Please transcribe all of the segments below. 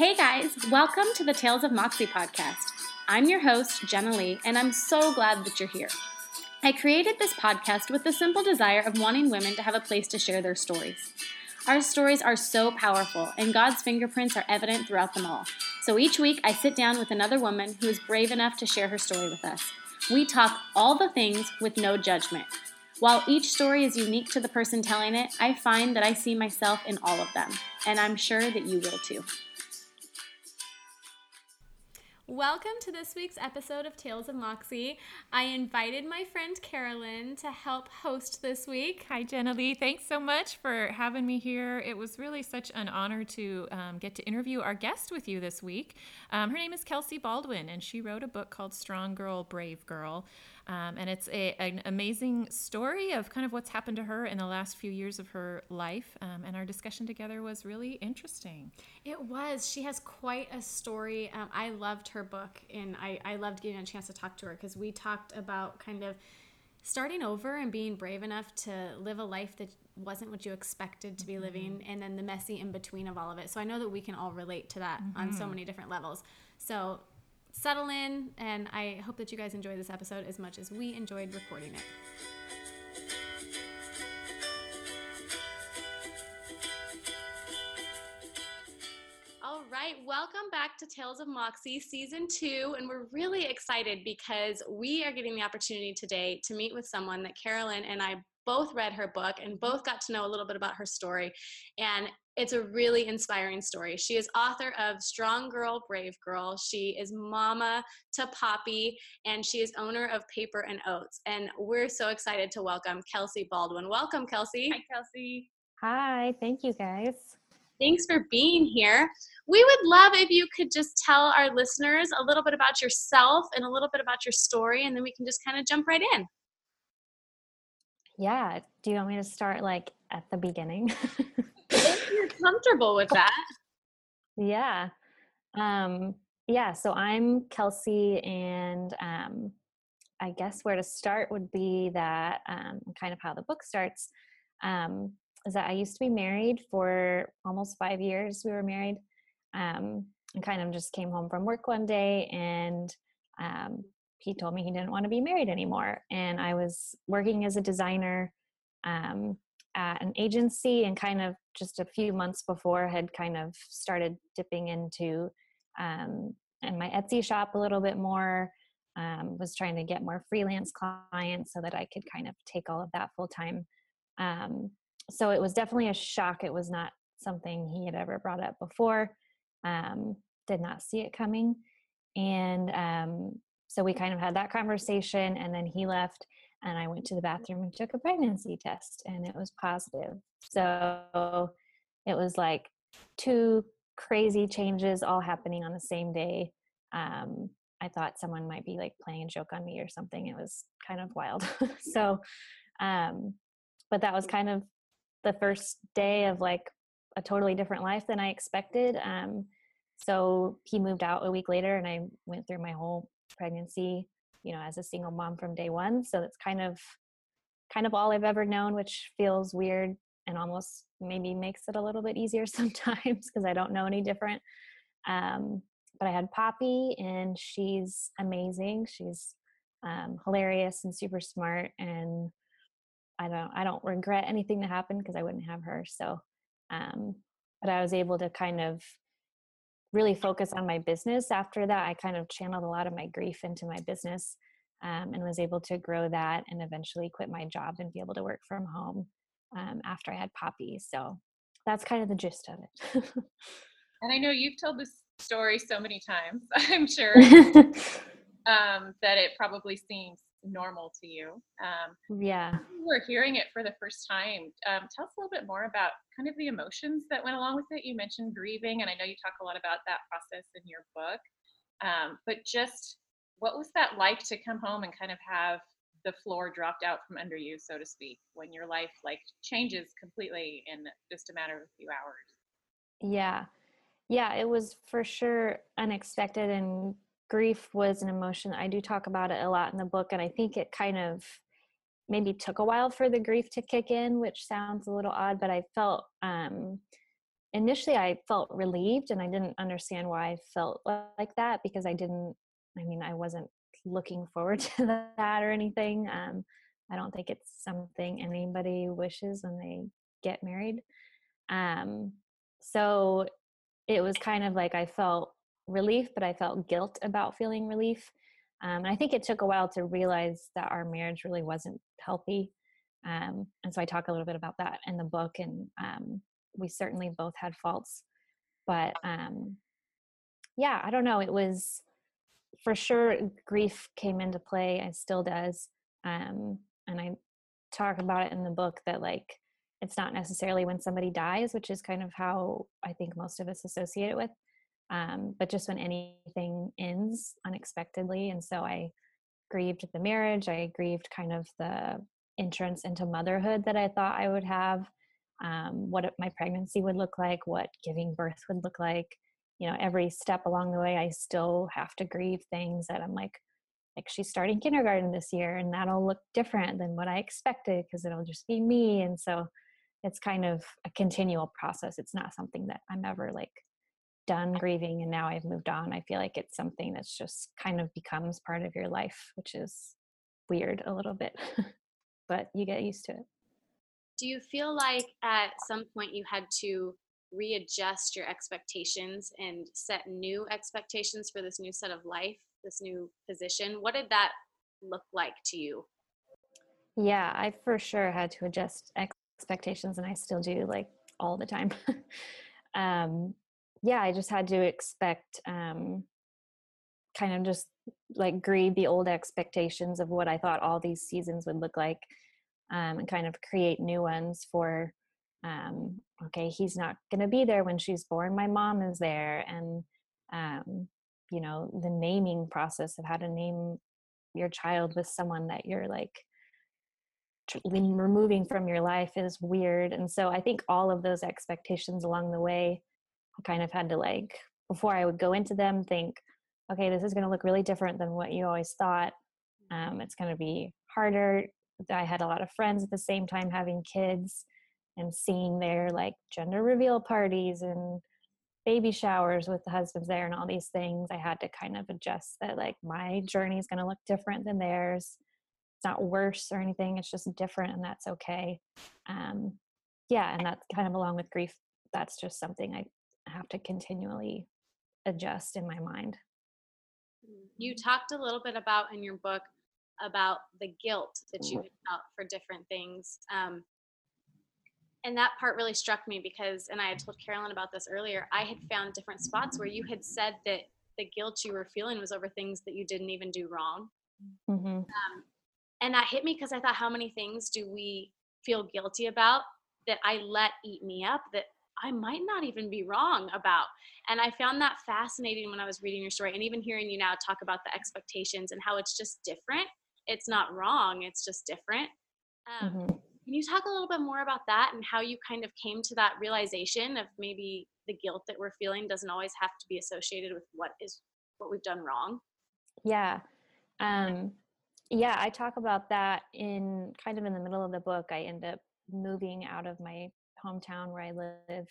Hey guys, welcome to the Tales of Moxie podcast. I'm your host, Jenna Lee, and I'm so glad that you're here. I created this podcast with the simple desire of wanting women to have a place to share their stories. Our stories are so powerful, and God's fingerprints are evident throughout them all. So each week, I sit down with another woman who is brave enough to share her story with us. We talk all the things with no judgment. While each story is unique to the person telling it, I find that I see myself in all of them, and I'm sure that you will too. Welcome to this week's episode of Tales of Moxie. I invited my friend Carolyn to help host this week. Hi, Jenna Lee. Thanks so much for having me here. It was really such an honor to um, get to interview our guest with you this week. Um, her name is Kelsey Baldwin, and she wrote a book called Strong Girl, Brave Girl. Um, and it's a, an amazing story of kind of what's happened to her in the last few years of her life. Um, and our discussion together was really interesting. It was. She has quite a story. Um, I loved her book, and I, I loved getting a chance to talk to her because we talked about kind of starting over and being brave enough to live a life that wasn't what you expected to be mm-hmm. living, and then the messy in between of all of it. So I know that we can all relate to that mm-hmm. on so mm-hmm. many different levels. So settle in, and I hope that you guys enjoy this episode as much as we enjoyed recording it. All right, welcome back to Tales of Moxie season two. And we're really excited because we are getting the opportunity today to meet with someone that Carolyn and I both read her book and both got to know a little bit about her story. And it's a really inspiring story. She is author of Strong Girl, Brave Girl. She is mama to Poppy, and she is owner of Paper and Oats. And we're so excited to welcome Kelsey Baldwin. Welcome, Kelsey. Hi, Kelsey. Hi, thank you guys. Thanks for being here. We would love if you could just tell our listeners a little bit about yourself and a little bit about your story, and then we can just kind of jump right in. Yeah. Do you want me to start like at the beginning? if you're comfortable with that. Yeah. Um, yeah. So I'm Kelsey, and um, I guess where to start would be that um, kind of how the book starts um, is that I used to be married for almost five years. We were married. Um, and kind of just came home from work one day and um, he told me he didn't want to be married anymore. And I was working as a designer um, at an agency and kind of just a few months before had kind of started dipping into um, and my Etsy shop a little bit more. Um, was trying to get more freelance clients so that I could kind of take all of that full time. Um, so it was definitely a shock. It was not something he had ever brought up before. Um, did not see it coming, and um, so we kind of had that conversation and then he left and I went to the bathroom and took a pregnancy test and it was positive. So it was like two crazy changes all happening on the same day. Um, I thought someone might be like playing a joke on me or something. It was kind of wild. so, um, but that was kind of the first day of like a totally different life than I expected. Um, so he moved out a week later and I went through my whole pregnancy you know as a single mom from day one. So it's kind of kind of all i've ever known which feels weird and almost maybe makes it a little bit easier sometimes because i don't know any different. Um, but i had poppy and she's amazing. She's um, hilarious and super smart and i don't i don't regret anything that happened because i wouldn't have her. So um, but i was able to kind of really focus on my business. After that i kind of channeled a lot of my grief into my business um, and was able to grow that and eventually quit my job and be able to work from home um, after i had poppy. So that's kind of the gist of it. And i know you've told this story so many times i'm sure. Um, that it probably seems normal to you. Um, yeah. We're hearing it for the first time. Um, tell us a little bit more about kind of the emotions that went along with it. You mentioned grieving, and I know you talk a lot about that process in your book. Um, but just what was that like to come home and kind of have the floor dropped out from under you, so to speak, when your life like changes completely in just a matter of a few hours? Yeah. Yeah, it was for sure unexpected and grief was an emotion i do talk about it a lot in the book and i think it kind of maybe took a while for the grief to kick in which sounds a little odd but i felt um, initially I felt relieved and I didn't understand why I felt like that because I didn't, I mean, I wasn't looking forward to that or anything. Um, I don't think it's something anybody wishes when they get married. Um, so it was kind of like I felt relief, but I felt guilt about feeling relief. Um, and I think it took a while to realize that our marriage really wasn't healthy. Um, and so I talk a little bit about that in the book. And um, we certainly both had faults. But um, yeah, I don't know. It was for sure grief came into play and still does. Um, and I talk about it in the book that like it's not necessarily when somebody dies, which is kind of how I think most of us associate it with um, but just when anything ends unexpectedly. And so I grieved the marriage, I grieved kind of the entrance into motherhood that I thought I would have, um, what my pregnancy would look like, what giving birth would look like. You know, every step along the way, I still have to grieve things that I'm like, like she's starting kindergarten this year, and that'll look different than what I expected because it'll just be me. And so it's kind of a continual process. It's not something that I'm ever like done grieving and now I've moved on. I feel like it's something that's just kind of becomes part of your life, which is weird a little bit, but you get used to it. Do you feel like at some point you had to readjust your expectations and set new expectations for this new set of life, this new position? What did that look like to you? Yeah, I for sure had to adjust expectations and I still do like all the time. um, yeah, I just had to expect um, kind of just like grieve the old expectations of what I thought all these seasons would look like um, and kind of create new ones for um, okay, he's not going to be there when she's born. My mom is there. And, um, you know, the naming process of how to name your child with someone that you're like removing from your life is weird. And so I think all of those expectations along the way kind of had to like before I would go into them think, okay, this is going to look really different than what you always thought. Um, it's going to be harder. I had a lot of friends at the same time having kids and seeing their like gender reveal parties and baby showers with the husbands there and all these things. I had to kind of adjust that like my journey is going to look different than theirs. It's not worse or anything. It's just different, and that's okay. Um, yeah, and that's kind of along with grief. That's just something I have to continually adjust in my mind. You talked a little bit about in your book about the guilt that you mm-hmm. felt for different things. Um, and that part really struck me because, and I had told Carolyn about this earlier, I had found different spots where you had said that the guilt you were feeling was over things that you didn't even do wrong. Mm-hmm. Um, and that hit me because I thought, how many things do we feel guilty about that I let eat me up that I might not even be wrong about. And I found that fascinating when I was reading your story and even hearing you now talk about the expectations and how it's just different. It's not wrong, it's just different. Um, mm-hmm. Can you talk a little bit more about that and how you kind of came to that realization of maybe the guilt that we're feeling doesn't always have to be associated with what is what we've done wrong? Yeah. Um, yeah, I talk about that in kind of in the middle of the book. I end up moving out of my hometown where I lived.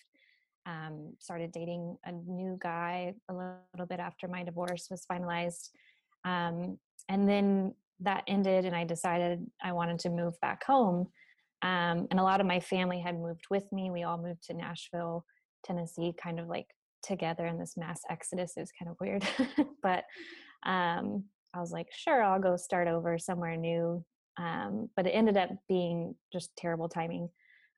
Um, started dating a new guy a little bit after my divorce was finalized. Um, and then that ended, and I decided I wanted to move back home. Um, and a lot of my family had moved with me. We all moved to Nashville, Tennessee, kind of like together in this mass exodus. It was kind of weird. but um, I was like, sure, I'll go start over somewhere new. Um, but it ended up being just terrible timing.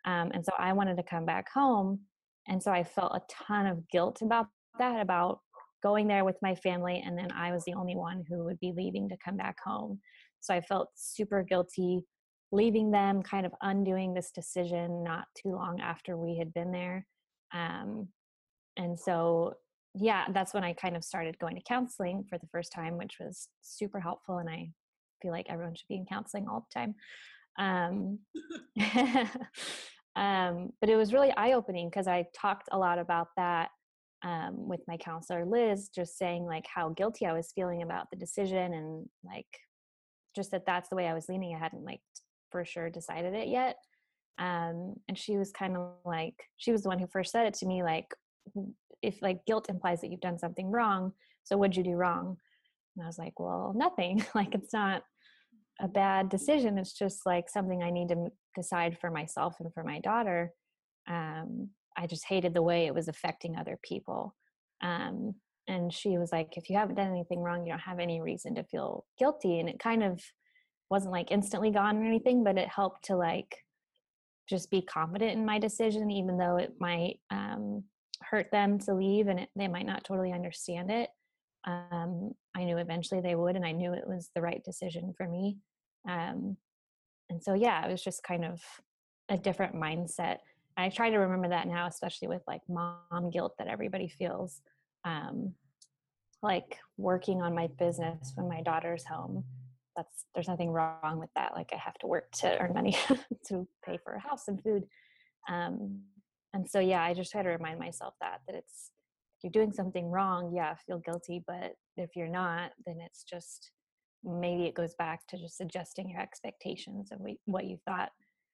Um, and so I wanted to come back home. And so I felt a ton of guilt about that, about going there with my family. And then I was the only one who would be leaving to come back home. So I felt super guilty leaving them, kind of undoing this decision not too long after we had been there. Um, and so, yeah, that's when I kind of started going to counseling for the first time, which was super helpful. And I feel like everyone should be in counseling all the time. Um, um, but it was really eye opening because I talked a lot about that um, with my counselor, Liz, just saying like how guilty I was feeling about the decision and like just that that's the way I was leaning. I hadn't like for sure decided it yet. um, and she was kind of like she was the one who first said it to me like if like guilt implies that you've done something wrong so what'd you do wrong and i was like well nothing like it's not a bad decision it's just like something i need to decide for myself and for my daughter um, i just hated the way it was affecting other people um, and she was like if you haven't done anything wrong you don't have any reason to feel guilty and it kind of wasn't like instantly gone or anything but it helped to like just be confident in my decision even though it might um, hurt them to leave and it, they might not totally understand it um, i knew eventually they would and i knew it was the right decision for me um, and so yeah it was just kind of a different mindset. I try to remember that now especially with like mom guilt that everybody feels um, like working on my business when my daughter's home. That's there's nothing wrong with that like i have to work to earn money to pay for a house and food um, and so yeah i just try to remind myself that that it's you're doing something wrong yeah feel guilty but if you're not then it's just maybe it goes back to just adjusting your expectations of what you thought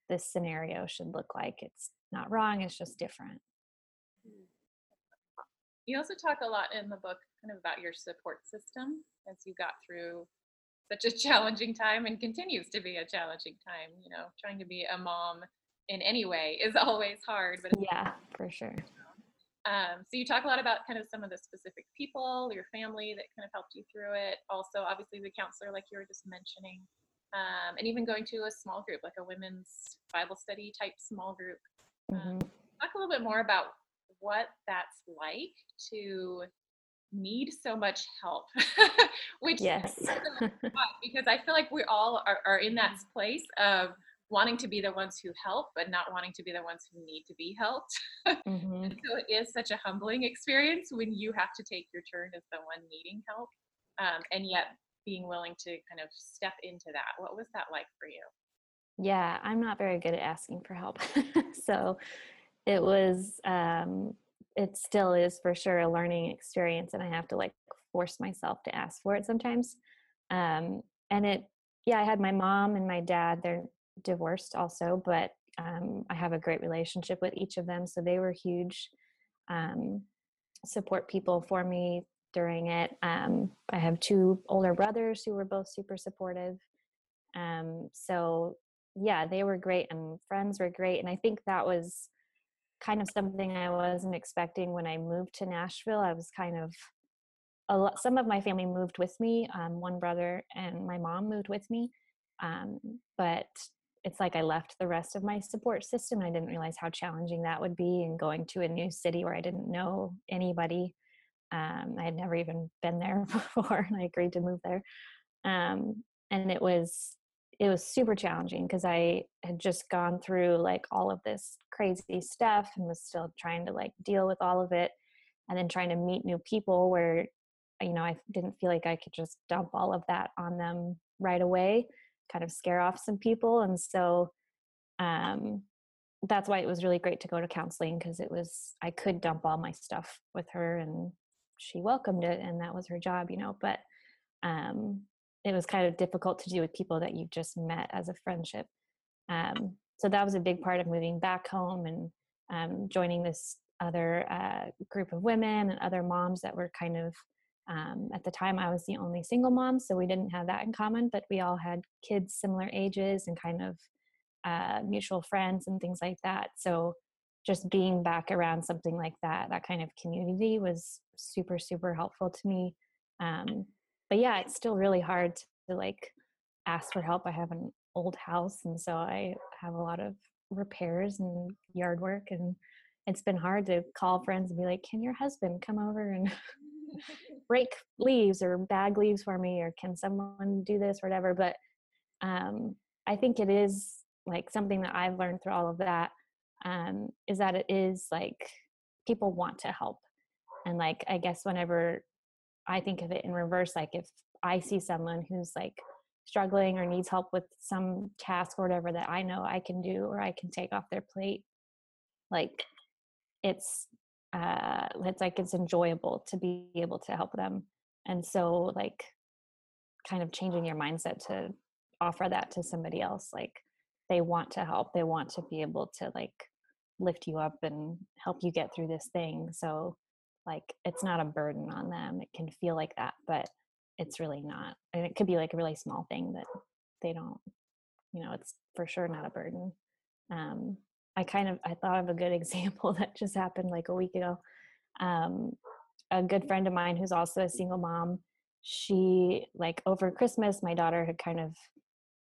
this scenario should look like. It's not wrong it's just different. Hmm. You also talk a lot in the book kind of about your support system as you got through such a challenging time and continues to be a challenging time you know trying to be a mom in any way is always hard but yeah for sure um, so you talk a lot about kind of some of the specific people your family that kind of helped you through it. Also obviously the counselor like you were just mentioning. Um, and even going to a small group like a women's bible study type small group. Um, mm-hmm. talk a little bit more about what that's like to need so much help which yes. because i feel like we all are, are in that place of wanting to be the ones who help but not wanting to be the ones who need to be helped. Mm-hmm. so it is such a humbling experience when you have to take your turn as the one needing help um, and yet being willing to kind of step into that. What was that like for you? Yeah i'm not very good at asking for help. So it was um, it still is for sure a learning experience and i have to like force myself to ask for it sometimes. Um, and it yeah i had my mom and my dad they're divorced also but um, i have a great relationship with each of them so they were huge um, support people for me during it um, i have two older brothers who were both super supportive um, so yeah they were great and friends were great and i think that was kind of something I wasn't expecting when I moved to Nashville. I was kind of a lot, some of my family moved with me. Um, one brother and my mom moved with me, um, but it's like I left the rest of my support system. I didn't realize how challenging that would be, and going to a new city where I didn't know anybody. Um, I had never even been there before, and I agreed to move there. Um, and it was it was super challenging because I had just gone through like all of this crazy stuff and was still trying to like deal with all of it and then trying to meet new people where you know I didn't feel like I could just dump all of that on them right away kind of scare off some people and so um that's why it was really great to go to counseling because it was I could dump all my stuff with her and she welcomed it and that was her job you know but um it was kind of difficult to do with people that you just met as a friendship. Um, so that was a big part of moving back home and um, joining this other uh, group of women and other moms that were kind of um, at the time I was the only single mom, so we didn't have that in common, but we all had kids similar ages and kind of uh, mutual friends and things like that. So just being back around something like that, that kind of community was super, super helpful to me. Um, but yeah, it's still really hard to like ask for help. I have an old house, and so I have a lot of repairs and yard work, and it's been hard to call friends and be like, "Can your husband come over and rake leaves or bag leaves for me, or can someone do this, or whatever?" But um, I think it is like something that I've learned through all of that um, is that it is like people want to help, and like I guess whenever I think of it in reverse. Like if I see someone who's like struggling or needs help with some task or whatever that I know I can do or I can take off their plate, like it's uh it's like it's enjoyable to be able to help them. And so like kind of changing your mindset to offer that to somebody else like they want to help they want to be able to like lift you up and help you get through this thing so like it's not a burden on them it can feel like that but it's really not and it could be like a really small thing that they don't you know it's for sure not a burden um i kind of i thought of a good example that just happened like a week ago. Um a good friend of mine who's also a single mom she like over christmas my daughter had kind of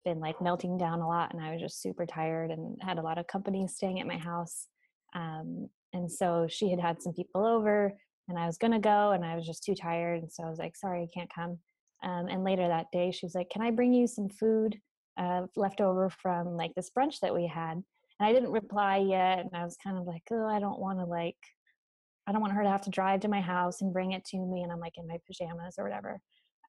been like melting down a lot and i was just super tired and had a lot of company staying at my house. Um, and so she had had some people over and i was to go and i was just too tired and so i was like sorry i can't come. Um, and later that day she was like can i bring you some food uh, left over from like this brunch that we had and i didn't reply yet and i was kind of like oh i don't want to like i don't want her to have to drive to my house and bring it to me and i'm like in my pajamas or whatever.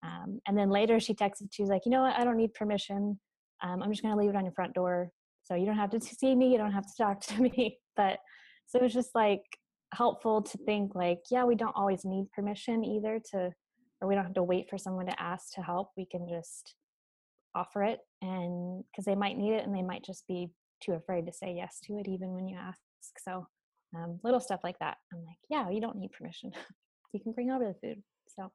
Um, and then later she texted she was like you know what? I don't need permission. Um, i'm just going to leave it on your front door. So you don't have to see me you don't have to talk to me. But so it was just like helpful to think like yeah we don't always need permission either to or we don't have to wait for someone to ask to help. We can just offer it and because they might need it and they might just be too afraid to say yes to it even when you ask so um, little stuff like that. I'm like yeah you don't need permission. You can bring over the food so.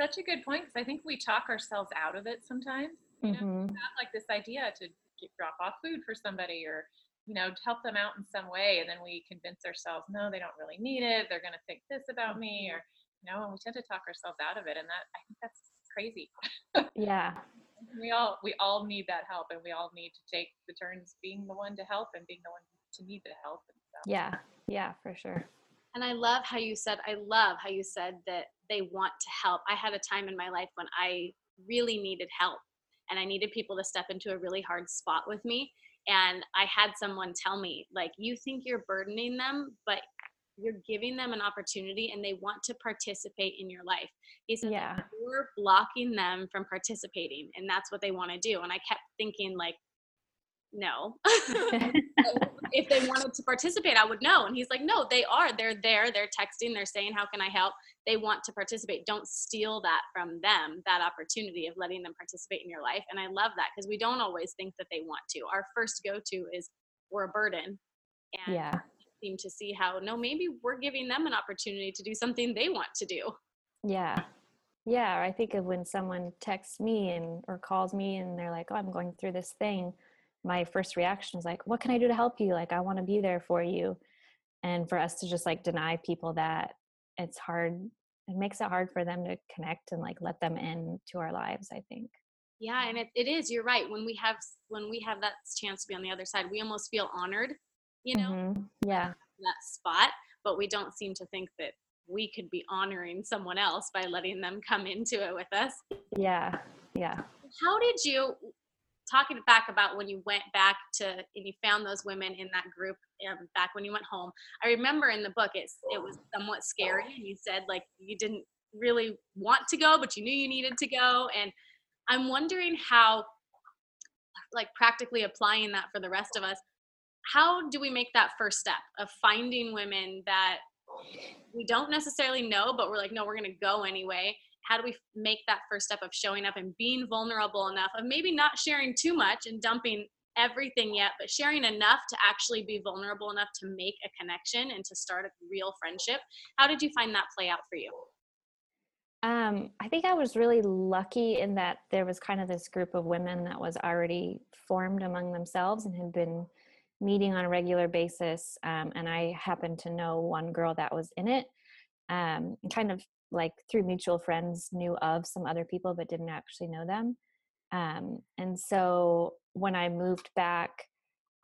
Such a good point because i think we talk ourselves out of it sometimes you know? Mhm. have like this idea to get, drop off food for somebody or you know to help them out in some way and then we convince ourselves no they don't really need it. They're going to think this about me or you know and we tend to talk ourselves out of it and that i think that's crazy. Yeah we all we all need that help and we all need to take the turns being the one to help and being the one to need the help and so. yeah yeah for sure And I love how you said, I love how you said that they want to help. I had a time in my life when I really needed help and I needed people to step into a really hard spot with me. And I had someone tell me, like, you think you're burdening them, but you're giving them an opportunity and they want to participate in your life. He said, yeah you're blocking them from participating and that's what they want to do. And I kept thinking, like, no. if they wanted to participate, I would know. And he's like, no, they are. They're there. They're texting. They're saying, how can I help? They want to participate. Don't steal that from them, that opportunity of letting them participate in your life. And I love that because we don't always think that they want to. Our first go to is we're a burden. And yeah seem to see how, no, maybe we're giving them an opportunity to do something they want to do. Yeah. Yeah. I think of when someone texts me and or calls me and they're like, Oh, I'm going through this thing. My first reaction is like, What can I do to help you? Like, I want to be there for you. And for us to just like deny people that it's hard, it makes it hard for them to connect and like let them in to our lives, I think. Yeah, and it, it is. You're right. When we have when we have that chance to be on the other side, we almost feel honored, you know, Mhm. Yeah. that spot. But we don't seem to think that we could be honoring someone else by letting them come into it with us. Yeah. Yeah. How did you talking back about when you went back to and you found those women in that group um, back when you went home? I remember in the book it's it was somewhat scary, and you said like you didn't really want to go, but you knew you needed to go, and I'm wondering how like practically applying that for the rest of us how do we make that first step of finding women that we don't necessarily know but we're like no we're going to go anyway. How do we make that first step of showing up and being vulnerable enough of maybe not sharing too much and dumping everything yet but sharing enough to actually be vulnerable enough to make a connection and to start a real friendship? How did you find that play out for you? Um, I think I was really lucky in that there was kind of this group of women that was already formed among themselves and had been meeting on a regular basis. Um, and I happened to know one girl that was in it, um, kind of like through mutual friends, knew of some other people but didn't actually know them. Um, and so when I moved back,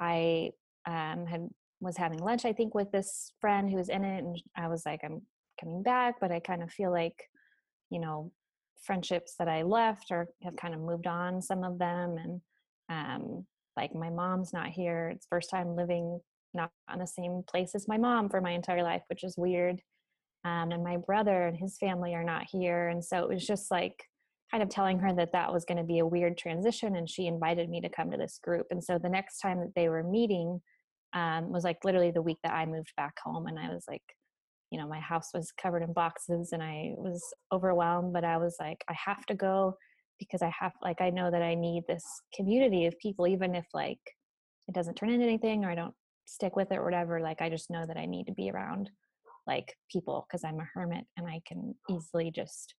I um, had was having lunch, I think, with this friend who was in it, and I was like, I'm coming back, but I kind of feel like you know friendships that i left or have kind of moved on some of them and um like my mom's not here. It's first time living not on the same place as my mom for my entire life which is weird um and my brother and his family are not here and so it was just like kind of telling her that that was going to be a weird transition and she invited me to come to this group and so the next time that they were meeting um, was like literally the week that i moved back home and i was like you know my house was covered in boxes and i was overwhelmed but i was like i have to go because i have like i know that i need this community of people even if like it doesn't turn into anything or I don't stick with it or whatever, like I just know that I need to be around like people because I'm a hermit and I can easily just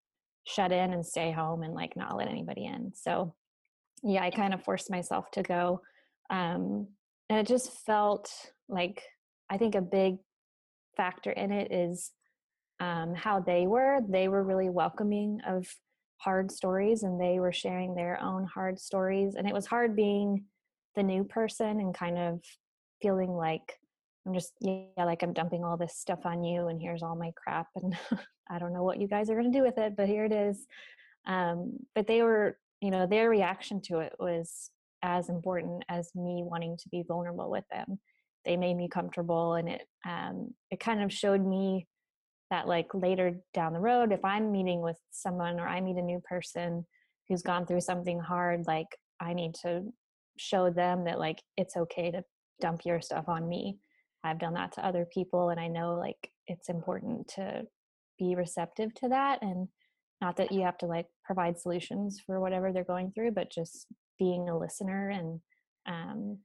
shut in and stay home and like not let anybody in. So yeah, I kind of forced myself to go. Um, and it just felt like I think a big factor in it is um, how they were. They were really welcoming of hard stories and they were sharing their own hard stories. And it was hard being the new person and kind of feeling like I'm just, yeah, like I'm dumping all this stuff on you and here's all my crap. And I don't know what you guys are going to do with it, but here it is. Um, but they were, you know, their reaction to it was as important as me wanting to be vulnerable with them. They made me comfortable and it, um, it kind of showed me that like later down the road if i'm meeting with someone or i meet a new person who's gone through something hard like i need to show them that like it's okay to dump your stuff on me. I've done that to other people and i know like it's important to be receptive to that and not that you have to like provide solutions for whatever they're going through but just being a listener and um,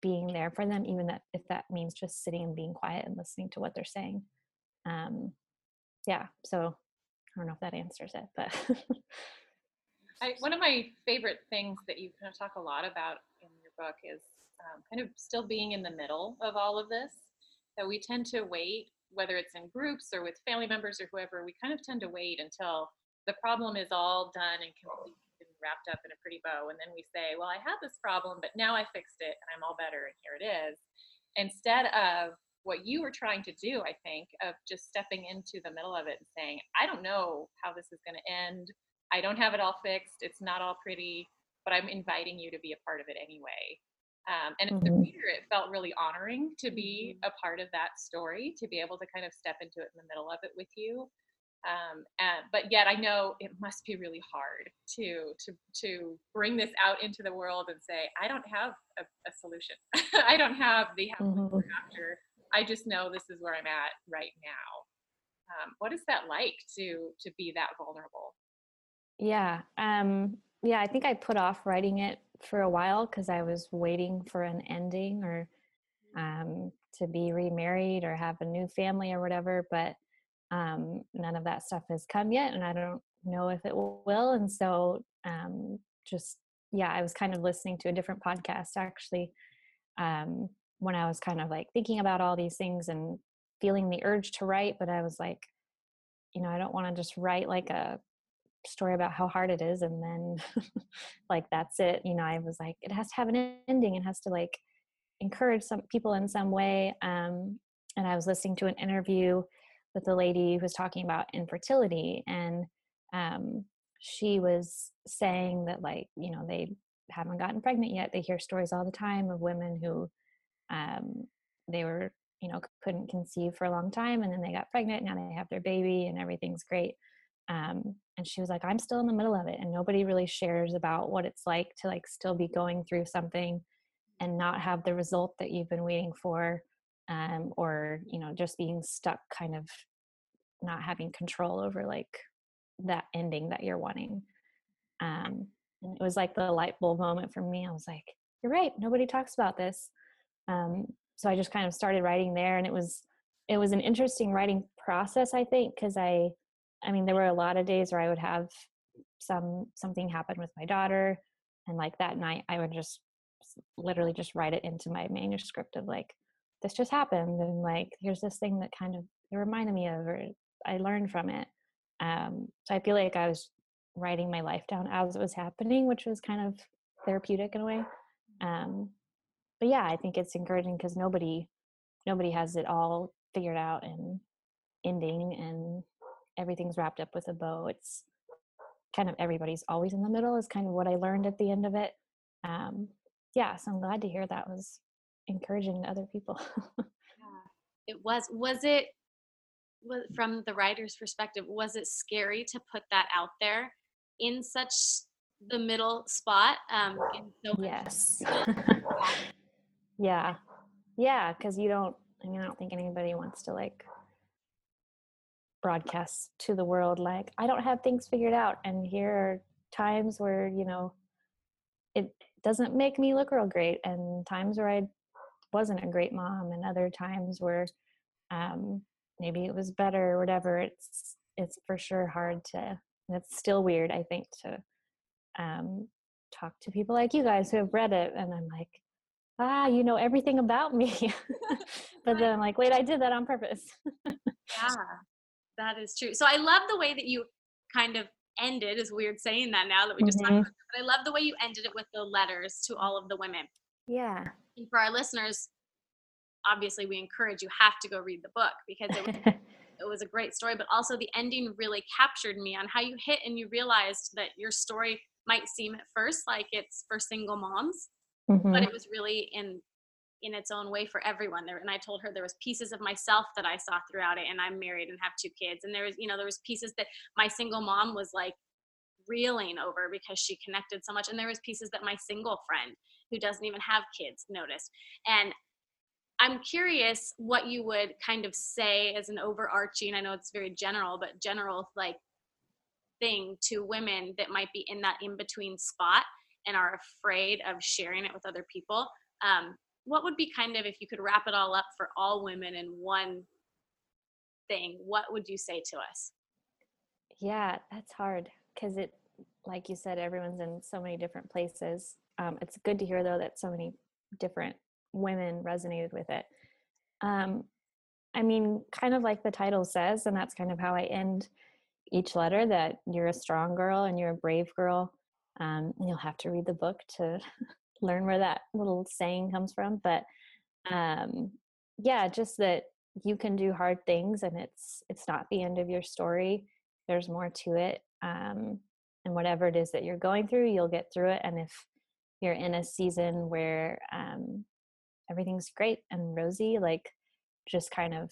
being there for them even that if that means just sitting and being quiet and listening to what they're saying um, yeah so i don't know if that answers it but I, one of my favorite things that you kind of talk a lot about in your book is um, kind of still being in the middle of all of this that we tend to wait whether it's in groups or with family members or whoever we kind of tend to wait until the problem is all done and complete and wrapped up in a pretty bow and then we say well i had this problem but now i fixed it and i'm all better and here it is. Instead of what you were trying to do, I think, of just stepping into the middle of it and saying, I don't know how this is going to end. I don't have it all fixed. It's not all pretty, but I'm inviting you to be a part of it anyway. Um, and as the mm-hmm. reader, it felt really honoring to be mm-hmm. a part of that story, to be able to kind of step into it in the middle of it with you. Um, and, but yet, I know it must be really hard to to to bring this out into the world and say, I don't have a, a solution. I don't have the mm-hmm. after I just know this is where I'm at right now. Um, what is that like to to be that vulnerable? Yeah, um, yeah. I think I put off writing it for a while because I was waiting for an ending or um, to be remarried or have a new family or whatever. But um, none of that stuff has come yet, and I don't know if it will. And so, um, just yeah, I was kind of listening to a different podcast actually um, when I was kind of like thinking about all these things and feeling the urge to write, but I was like, you know, I don't want to just write like a story about how hard it is and then like that's it. You know, I was like, it has to have an ending. It has to like encourage some people in some way. Um, and I was listening to an interview with a lady who was talking about infertility and um, she was saying that like you know they haven't gotten pregnant yet they hear stories all the time of women who um, they were you know couldn't conceive for a long time and then they got pregnant now they have their baby and everything's great. Um, and she was like i'm still in the middle of it and nobody really shares about what it's like to like still be going through something and not have the result that you've been waiting for um, or you know just being stuck kind of not having control over like that ending that you're wanting. Um, and it was like the light bulb moment for me. I was like you're right nobody talks about this um, so i just kind of started writing there and it was it was an interesting writing process i think because i i mean there were a lot of days where i would have some something happen with my daughter and like that night i would just literally just write it into my manuscript of like this just happened and like here's this thing that kind of it reminded me of or i learned from it. Um, so i feel like i was writing my life down as it was happening which was kind of therapeutic in a way. Um, but yeah i think it's encouraging because nobody nobody has it all figured out and ending and everything's wrapped up with a bow. It's kind of everybody's always in the middle is kind of what i learned at the end of it. Um, yeah so i'm glad to hear that was encouraging to other people. Yeah, it was was it was, from the writer's perspective was it scary to put that out there in such the middle spot um, so yes Yeah. Yeah, because you don't I mean I don't think anybody wants to like broadcast to the world like I don't have things figured out and here are times where, you know, it doesn't make me look real great and times where i wasn't a great mom and other times where um, maybe it was better or whatever it's it's for sure hard to it's still weird i think to um, talk to people like you guys who have read it and i'm like ah you know everything about me. But then i'm like wait i did that on purpose. Yeah that is true. So i love the way that you kind of ended is weird saying that now that we just mm-hmm. talked about but i love the way you ended it with the letters to all of the women. Yeah. And for our listeners obviously we encourage you have to go read the book because it was, it was a great story but also the ending really captured me on how you hit and you realized that your story might seem at first like it's for single moms mm-hmm. but it was really in in its own way for everyone there and i told her there was pieces of myself that i saw throughout it and i'm married and have two kids and there was you know there was pieces that my single mom was like reeling over because she connected so much and there was pieces that my single friend who doesn't even have kids noticed and i'm curious what you would kind of say as an overarching i know it's very general but general like thing to women that might be in that in between spot and are afraid of sharing it with other people um, what would be kind of if you could wrap it all up for all women in one thing what would you say to us? Yeah that's hard because it like you said everyone's in so many different places. Um, it's good to hear though that so many different women resonated with it. Um, i mean kind of like the title says and that's kind of how i end each letter that you're a strong girl and you're a brave girl um, you'll have to read the book to learn where that little saying comes from but um, yeah just that you can do hard things and it's it's not the end of your story. There's more to it um, and whatever it is that you're going through you'll get through it and if you're in a season where um, everything's great and rosy like just kind of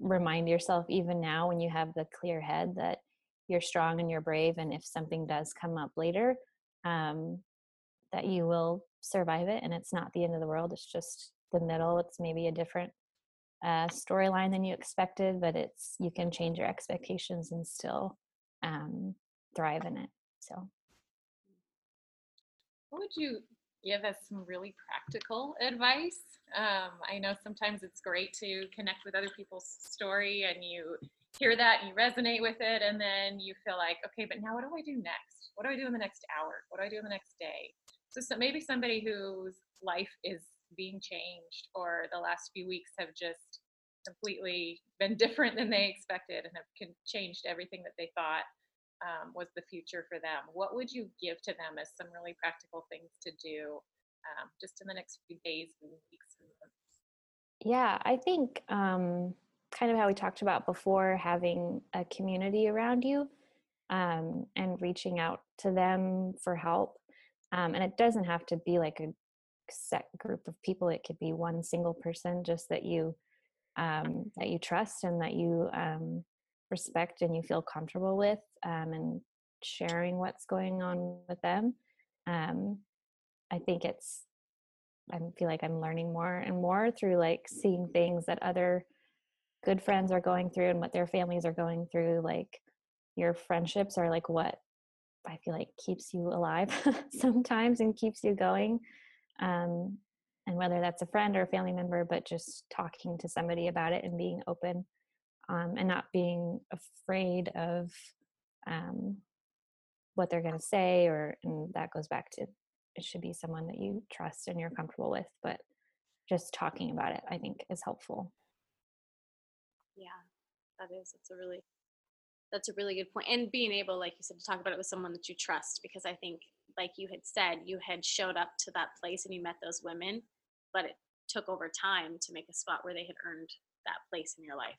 remind yourself even now when you have the clear head that you're strong and you're brave and if something does come up later um, that you will survive it and it's not the end of the world it's just the middle it's maybe a different uh, storyline than you expected but it's you can change your expectations and still um, thrive in it so. What would you give us some really practical advice? Um, i know sometimes it's great to connect with other people's story and you hear that you resonate with it and then you feel like okay but now what do i do next? What do i do in the next hour? What do i do in the next day? So, so maybe somebody whose life is being changed or the last few weeks have just completely been different than they expected and have changed everything that they thought um, was the future for them. What would you give to them as some really practical things to do um, just in the next few days and weeks yeah i think um, kind of how we talked about before having a community around you um, and reaching out to them for help. Um, and it doesn't have to be like a set group of people. It could be one single person just that you um, that you trust and that you um, respect and you feel comfortable with um, and sharing what's going on with them. Um, i think it's i feel like i'm learning more and more through like seeing things that other good friends are going through and what their families are going through like your friendships are like what i feel like keeps you alive sometimes and keeps you going um, and whether that's a friend or a family member but just talking to somebody about it and being open um, and not being afraid of um, what they're going to say or and that goes back to it should be someone that you trust and you're comfortable with but just talking about it i think is helpful yeah that is that's a really that's a really good point and being able like you said to talk about it with someone that you trust because i think like you had said you had showed up to that place and you met those women but it took over time to make a spot where they had earned that place in your life.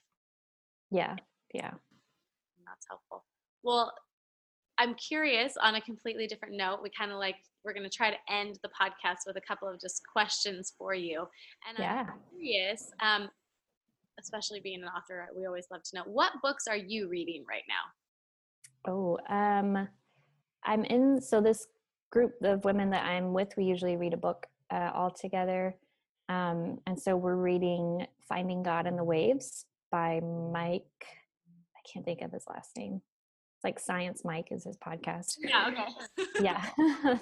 Yeah yeah. And that's helpful. Well i'm curious on a completely different note we kind of like we're going to try to end the podcast with a couple of just questions for you and yeah. i'm curious um, especially being an author, we always love to know what books are you reading right now? Oh, um, I'm in. So this group of women that I'm with, we usually read a book uh, all together, um, and so we're reading "Finding God in the Waves" by Mike. I can't think of his last name. It's like Science Mike is his podcast. Yeah, okay. yeah,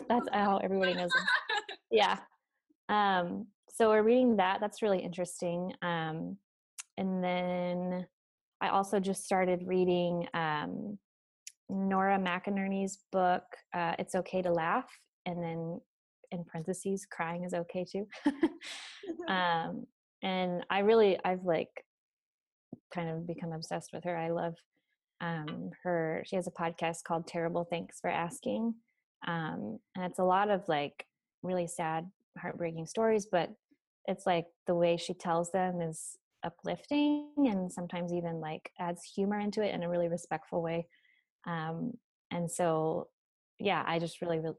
that's how everybody knows him. Yeah. Um, so we're reading that. That's really interesting. Um, and then I also just started reading um, Nora McInerney's book, uh, It's Okay to Laugh. And then in parentheses, crying is okay too. um, and I really, I've like kind of become obsessed with her. I love um, her, she has a podcast called Terrible Thanks for Asking. Um, and it's a lot of like really sad, heartbreaking stories, but it's like the way she tells them is uplifting and sometimes even like adds humor into it in a really respectful way. Um, and so, yeah, I just really, really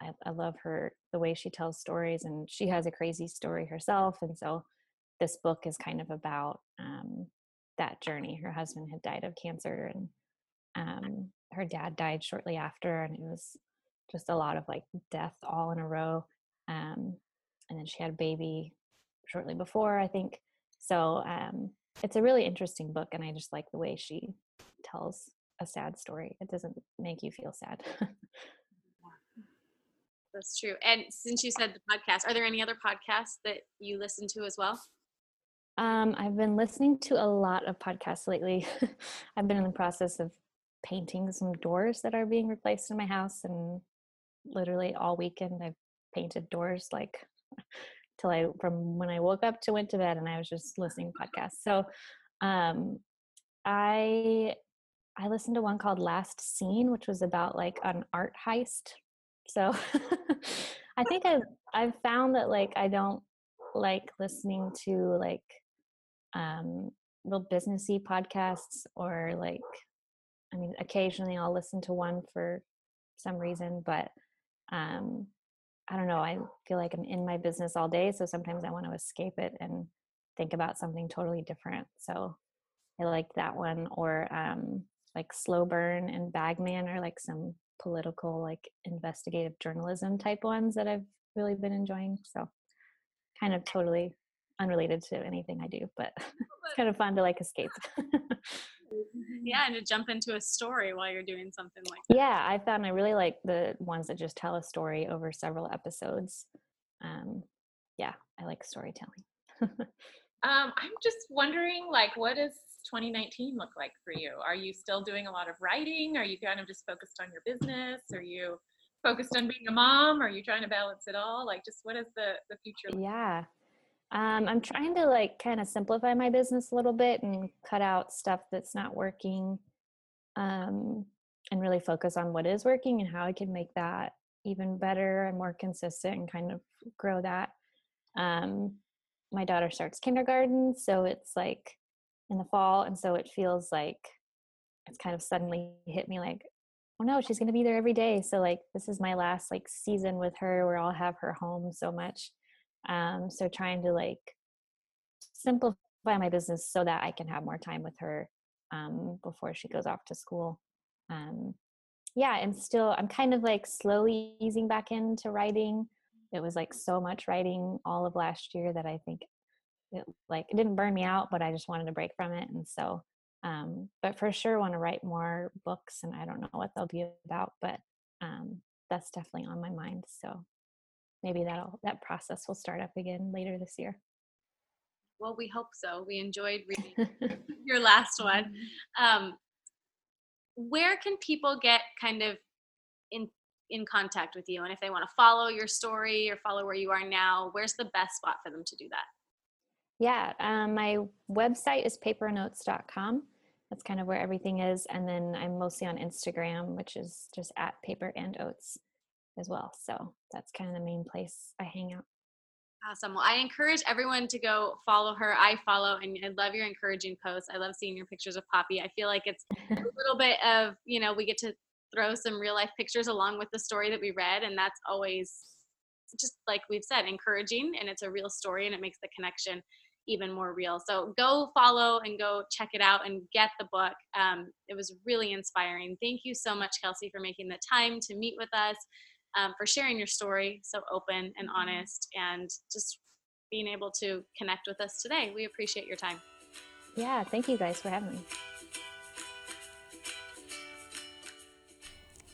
I, I love her the way she tells stories, and she has a crazy story herself. And so, this book is kind of about um, that journey. Her husband had died of cancer, and um, her dad died shortly after, and it was just a lot of like death all in a row. Um, and then she had a baby shortly before, I think. So um, it's a really interesting book, and I just like the way she tells a sad story. It doesn't make you feel sad. That's true. And since you said the podcast, are there any other podcasts that you listen to as well? Um, I've been listening to a lot of podcasts lately. I've been in the process of painting some doors that are being replaced in my house, and literally all weekend I've painted doors like till I from when I woke up to went to bed, and I was just listening to podcasts. So, um, I I listened to one called Last Seen, which was about like an art heist so I think I've I've found that like I don't like listening to like um real businessy podcasts or like I mean occasionally I'll listen to one for some reason, but um I don't know, I feel like I'm in my business all day, so sometimes I want to escape it and think about something totally different. So I like that one or um like Slow Burn and Bagman are like some political like investigative journalism type ones that I've really been enjoying. So kind of totally unrelated to anything I do, but it's kind of fun to like escape. yeah, and to jump into a story while you're doing something like that. Yeah, I found I really like the ones that just tell a story over several episodes. Um, yeah, I like storytelling. um, I'm just wondering, like, what does 2019 look like for you? Are you still doing a lot of writing? Are you kind of just focused on your business? Are you focused on being a mom? Are you trying to balance it all? Like, just what is the the future? Like? Yeah. Um, I'm trying to like kind of simplify my business a little bit and cut out stuff that's not working um, and really focus on what is working and how I can make that even better and more consistent and kind of grow that. Um, my daughter starts kindergarten, so it's like in the fall and so it feels like it's kind of suddenly hit me like oh no she's going to be there every day so like this is my last like season with her where i'll have her home so much um so trying to like simplify my business so that i can have more time with her um before she goes off to school. Um yeah and still i'm kind of like slowly easing back into writing. It was like so much writing all of last year that i think it like it didn't burn me out but i just wanted to break from it and so um but for sure want to write more books and i don't know what they'll be about but um that's definitely on my mind so maybe that'll that process will start up again later this year well we hope so we enjoyed reading your last one mm-hmm. um where can people get kind of in in contact with you and if they want to follow your story or follow where you are now where's the best spot for them to do that yeah, um, my website is paperandoats.com. That's kind of where everything is. And then I'm mostly on Instagram, which is just at paper and oats as well. So that's kind of the main place I hang out. Awesome. Well, I encourage everyone to go follow her. I follow and I love your encouraging posts. I love seeing your pictures of Poppy. I feel like it's a little bit of, you know, we get to throw some real life pictures along with the story that we read. And that's always just like we've said, encouraging. And it's a real story and it makes the connection even more real. So go follow and go check it out and get the book. Um, it was really inspiring. Thank you so much, Kelsey, for making the time to meet with us, um, for sharing your story so open and mm-hmm. honest, and just being able to connect with us today. We appreciate your time. Yeah, thank you guys for having me.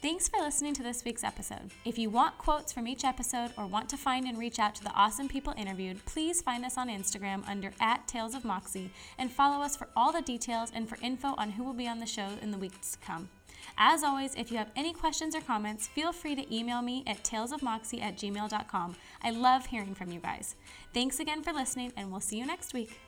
Thanks for listening to this week's episode. If you want quotes from each episode or want to find and reach out to the awesome people interviewed, please find us on Instagram under at Tales of Moxie and follow us for all the details and for info on who will be on the show in the weeks to come. As always, if you have any questions or comments, feel free to email me at talesofmoxie at gmail.com. I love hearing from you guys. Thanks again for listening, and we'll see you next week.